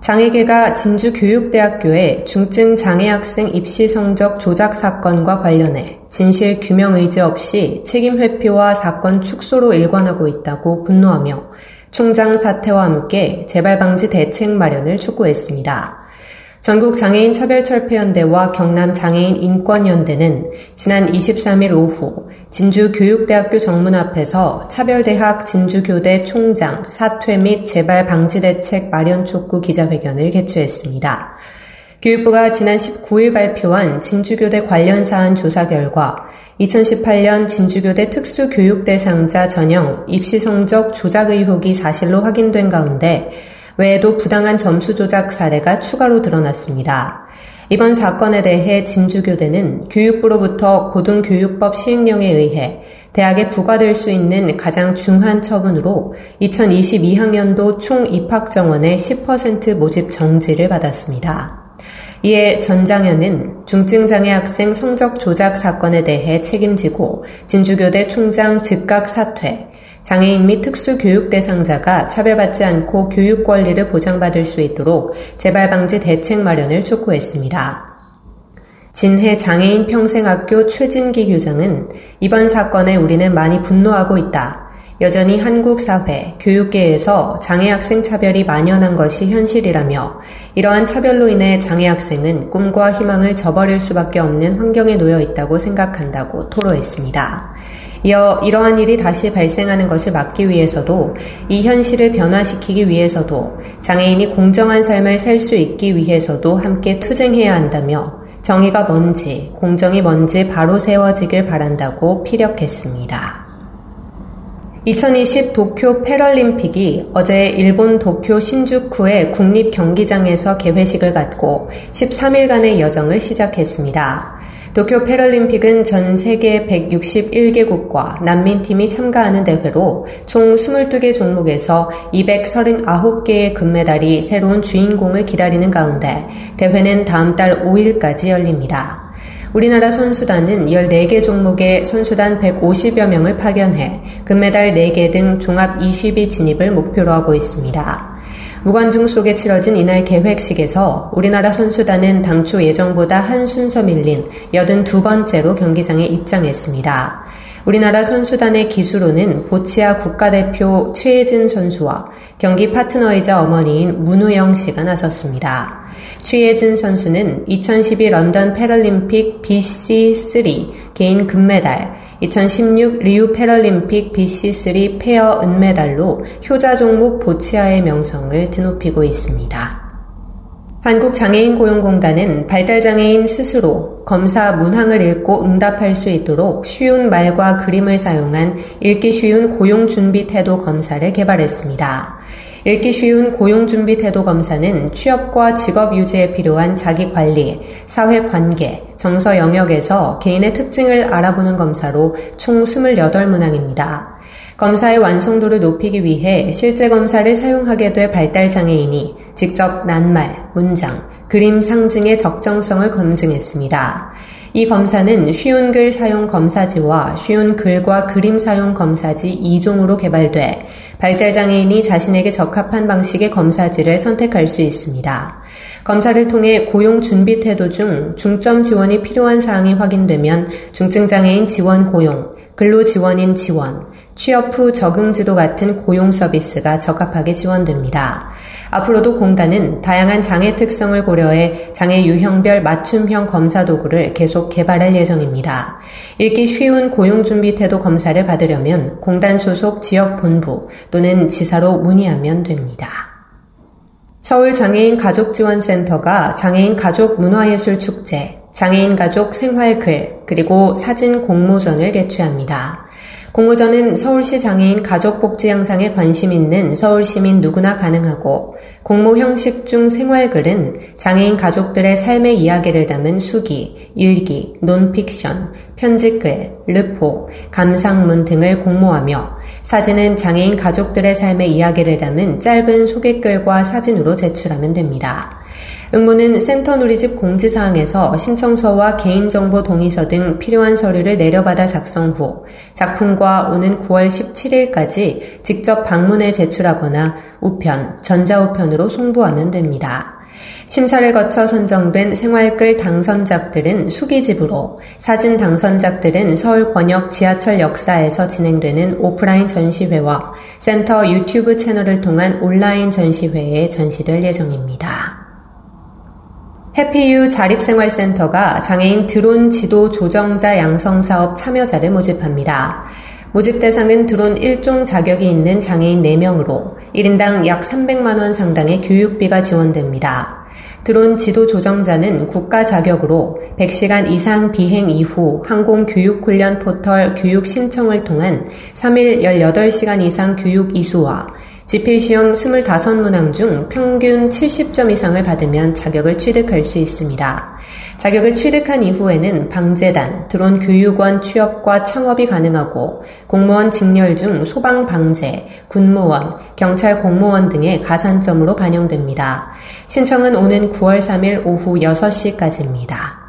장애계가 진주교육대학교의 중증 장애 학생 입시 성적 조작 사건과 관련해 진실 규명 의지 없이 책임 회피와 사건 축소로 일관하고 있다고 분노하며 총장 사퇴와 함께 재발 방지 대책 마련을 촉구했습니다. 전국 장애인 차별철폐연대와 경남 장애인 인권연대는 지난 23일 오후 진주교육대학교 정문 앞에서 차별대학 진주교대 총장 사퇴 및 재발 방지 대책 마련 촉구 기자회견을 개최했습니다. 교육부가 지난 19일 발표한 진주교대 관련 사안 조사 결과 2018년 진주교대 특수교육 대상자 전형 입시 성적 조작 의혹이 사실로 확인된 가운데 외에도 부당한 점수 조작 사례가 추가로 드러났습니다. 이번 사건에 대해 진주교대는 교육부로부터 고등교육법 시행령에 의해 대학에 부과될 수 있는 가장 중한 처분으로 2022학년도 총 입학 정원의 10% 모집 정지를 받았습니다. 이에 전장현은 중증장애 학생 성적 조작 사건에 대해 책임지고 진주교대 총장 즉각 사퇴, 장애인 및 특수교육 대상자가 차별받지 않고 교육 권리를 보장받을 수 있도록 재발 방지 대책 마련을 촉구했습니다. 진해 장애인 평생학교 최진기 교장은 이번 사건에 우리는 많이 분노하고 있다. 여전히 한국 사회, 교육계에서 장애 학생 차별이 만연한 것이 현실이라며 이러한 차별로 인해 장애 학생은 꿈과 희망을 저버릴 수밖에 없는 환경에 놓여 있다고 생각한다고 토로했습니다. 이어 이러한 일이 다시 발생하는 것을 막기 위해서도 이 현실을 변화시키기 위해서도 장애인이 공정한 삶을 살 수 있기 위해서도 함께 투쟁해야 한다며 정의가 뭔지 공정이 뭔지 바로 세워지길 바란다고 피력했습니다. 2020 도쿄 패럴림픽이 어제 일본 도쿄 신주쿠의 국립 경기장에서 개회식을 갖고 13일간의 여정을 시작했습니다. 도쿄 패럴림픽은 전 세계 161개국과 난민팀이 참가하는 대회로 총 22개 종목에서 239개의 금메달이 새로운 주인공을 기다리는 가운데 대회는 다음 달 5일까지 열립니다. 우리나라 선수단은 14개 종목의 선수단 150여 명을 파견해 금메달 4개 등 종합 20위 진입을 목표로 하고 있습니다. 무관중 속에 치러진 이날 개회식에서 우리나라 선수단은 당초 예정보다 한 순서 밀린 82번째로 경기장에 입장했습니다. 우리나라 선수단의 기수로는 보치아 국가대표 최혜진 선수와 경기 파트너이자 어머니인 문우영 씨가 나섰습니다. 최혜진 선수는 2012 런던 패럴림픽 BC3 개인 금메달, 2016 리우 패럴림픽 BC3 페어 은메달로 효자 종목 보치아의 명성을 드높이고 있습니다. 한국장애인고용공단은 발달장애인 스스로 검사 문항을 읽고 응답할 수 있도록 쉬운 말과 그림을 사용한 읽기 쉬운 고용준비 태도 검사를 개발했습니다. 읽기 쉬운 고용준비 태도 검사는 취업과 직업 유지에 필요한 자기 관리, 사회 관계, 정서 영역에서 개인의 특징을 알아보는 검사로 총 28문항입니다. 검사의 완성도를 높이기 위해 실제 검사를 사용하게 될 발달장애인이 직접 낱말, 문장, 그림 상징의 적정성을 검증했습니다. 이 검사는 쉬운 글 사용 검사지와 쉬운 글과 그림 사용 검사지 2종으로 개발돼 발달장애인이 자신에게 적합한 방식의 검사지를 선택할 수 있습니다. 검사를 통해 고용 준비 태도 중 중점 지원이 필요한 사항이 확인되면 중증장애인 지원 고용, 근로 지원인 지원, 취업 후 적응 지도 같은 고용 서비스가 적합하게 지원됩니다. 앞으로도 공단은 다양한 장애 특성을 고려해 장애 유형별 맞춤형 검사 도구를 계속 개발할 예정입니다. 읽기 쉬운 고용준비 태도 검사를 받으려면 공단 소속 지역 본부 또는 지사로 문의하면 됩니다. 서울 장애인 가족지원센터가 장애인 가족 문화예술 축제, 장애인 가족 생활글, 그리고 사진 공모전을 개최합니다. 공모전은 서울시 장애인 가족복지 향상에 관심 있는 서울시민 누구나 가능하고 공모 형식 중 생활글은 장애인 가족들의 삶의 이야기를 담은 수기, 일기, 논픽션, 편집글, 르포, 감상문 등을 공모하며 사진은 장애인 가족들의 삶의 이야기를 담은 짧은 소개글과 사진으로 제출하면 됩니다. 응모는 센터 누리집 공지사항에서 신청서와 개인정보 동의서 등 필요한 서류를 내려받아 작성 후 작품과 오는 9월 17일까지 직접 방문해 제출하거나 우편, 전자우편으로 송부하면 됩니다. 심사를 거쳐 선정된 생활글 당선작들은 수기집으로, 사진 당선작들은 서울 권역 지하철 역사에서 진행되는 오프라인 전시회와 센터 유튜브 채널을 통한 온라인 전시회에 전시될 예정입니다. 해피유 자립생활센터가 장애인 드론 지도 조정자 양성 사업 참여자를 모집합니다. 모집 대상은 드론 1종 자격이 있는 장애인 4명으로 1인당 약 300만원 상당의 교육비가 지원됩니다. 드론 지도 조정자는 국가 자격으로 100시간 이상 비행 이후 항공 교육 훈련 포털 교육 신청을 통한 3일 18시간 이상 교육 이수와 지필시험 25문항 중 평균 70점 이상을 받으면 자격을 취득할 수 있습니다. 자격을 취득한 이후에는 방재단, 드론 교육원 취업과 창업이 가능하고 공무원 직렬 중 소방 방재, 군무원, 경찰 공무원 등의 가산점으로 반영됩니다. 신청은 오는 9월 3일 오후 6시까지입니다.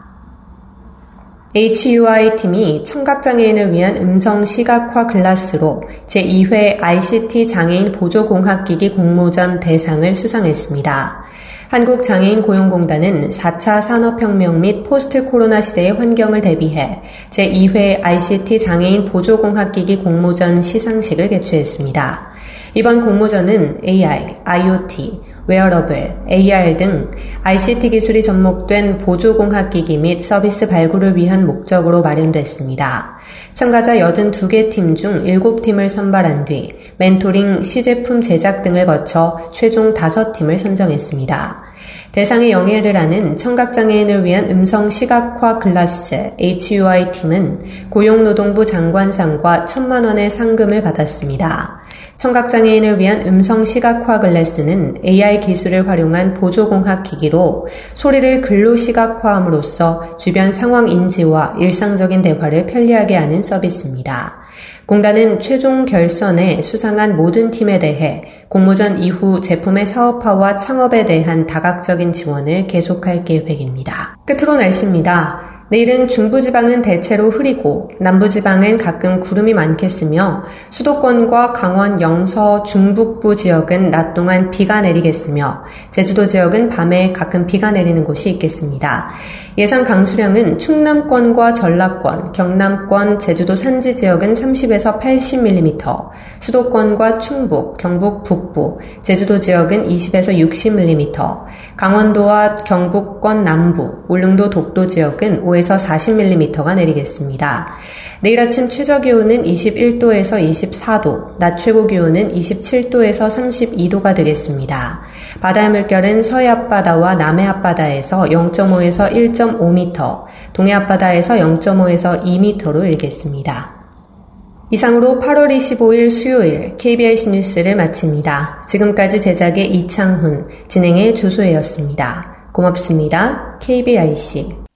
HUI 팀이 청각장애인을 위한 음성 시각화 글라스로 제2회 ICT 장애인 보조공학기기 공모전 대상을 수상했습니다. 한국장애인 고용공단은 4차 산업혁명 및 포스트 코로나 시대의 환경을 대비해 제2회 ICT 장애인 보조공학기기 공모전 시상식을 개최했습니다. 이번 공모전은 AI, IoT, wearable, AR 등 ICT 기술이 접목된 보조공학기기 및 서비스 발굴을 위한 목적으로 마련됐습니다. 참가자 82개 팀 중 7팀을 선발한 뒤 멘토링, 시제품 제작 등을 거쳐 최종 5팀을 선정했습니다. 대상의 영예를 아는 청각장애인을 위한 음성 시각화 글라스 HUI 팀은 고용노동부 장관상과 천만 원의 상금을 받았습니다. 청각장애인을 위한 음성 시각화 글래스는 AI 기술을 활용한 보조공학 기기로 소리를 글로 시각화함으로써 주변 상황 인지와 일상적인 대화를 편리하게 하는 서비스입니다. 공단은 최종 결선에 수상한 모든 팀에 대해 공모전 이후 제품의 사업화와 창업에 대한 다각적인 지원을 계속할 계획입니다. 끝으로 날씨입니다. 내일은 중부지방은 대체로 흐리고 남부지방은 가끔 구름이 많겠으며 수도권과 강원 영서 중북부 지역은 낮 동안 비가 내리겠으며 제주도 지역은 밤에 가끔 비가 내리는 곳이 있겠습니다. 예상 강수량은 충남권과 전라권, 경남권, 제주도 산지 지역은 30에서 80mm, 수도권과 충북, 경북 북부, 제주도 지역은 20에서 60mm, 강원도와 경북권 남부, 울릉도 독도 지역은 5에서 40mm가 내리겠습니다. 내일 아침 최저 기온은 21도에서 24도, 낮 최고 기온은 27도에서 32도가 되겠습니다. 바다의 물결은 서해 앞바다와 남해 앞바다에서 0.5에서 1.5m, 동해 앞바다에서 0.5에서 2m로 일겠습니다. 이상으로 8월 25일 수요일 KBS 뉴스를 마칩니다. 지금까지 제작의 이창훈, 진행의 조소혜였습니다. 고맙습니다. KBIC.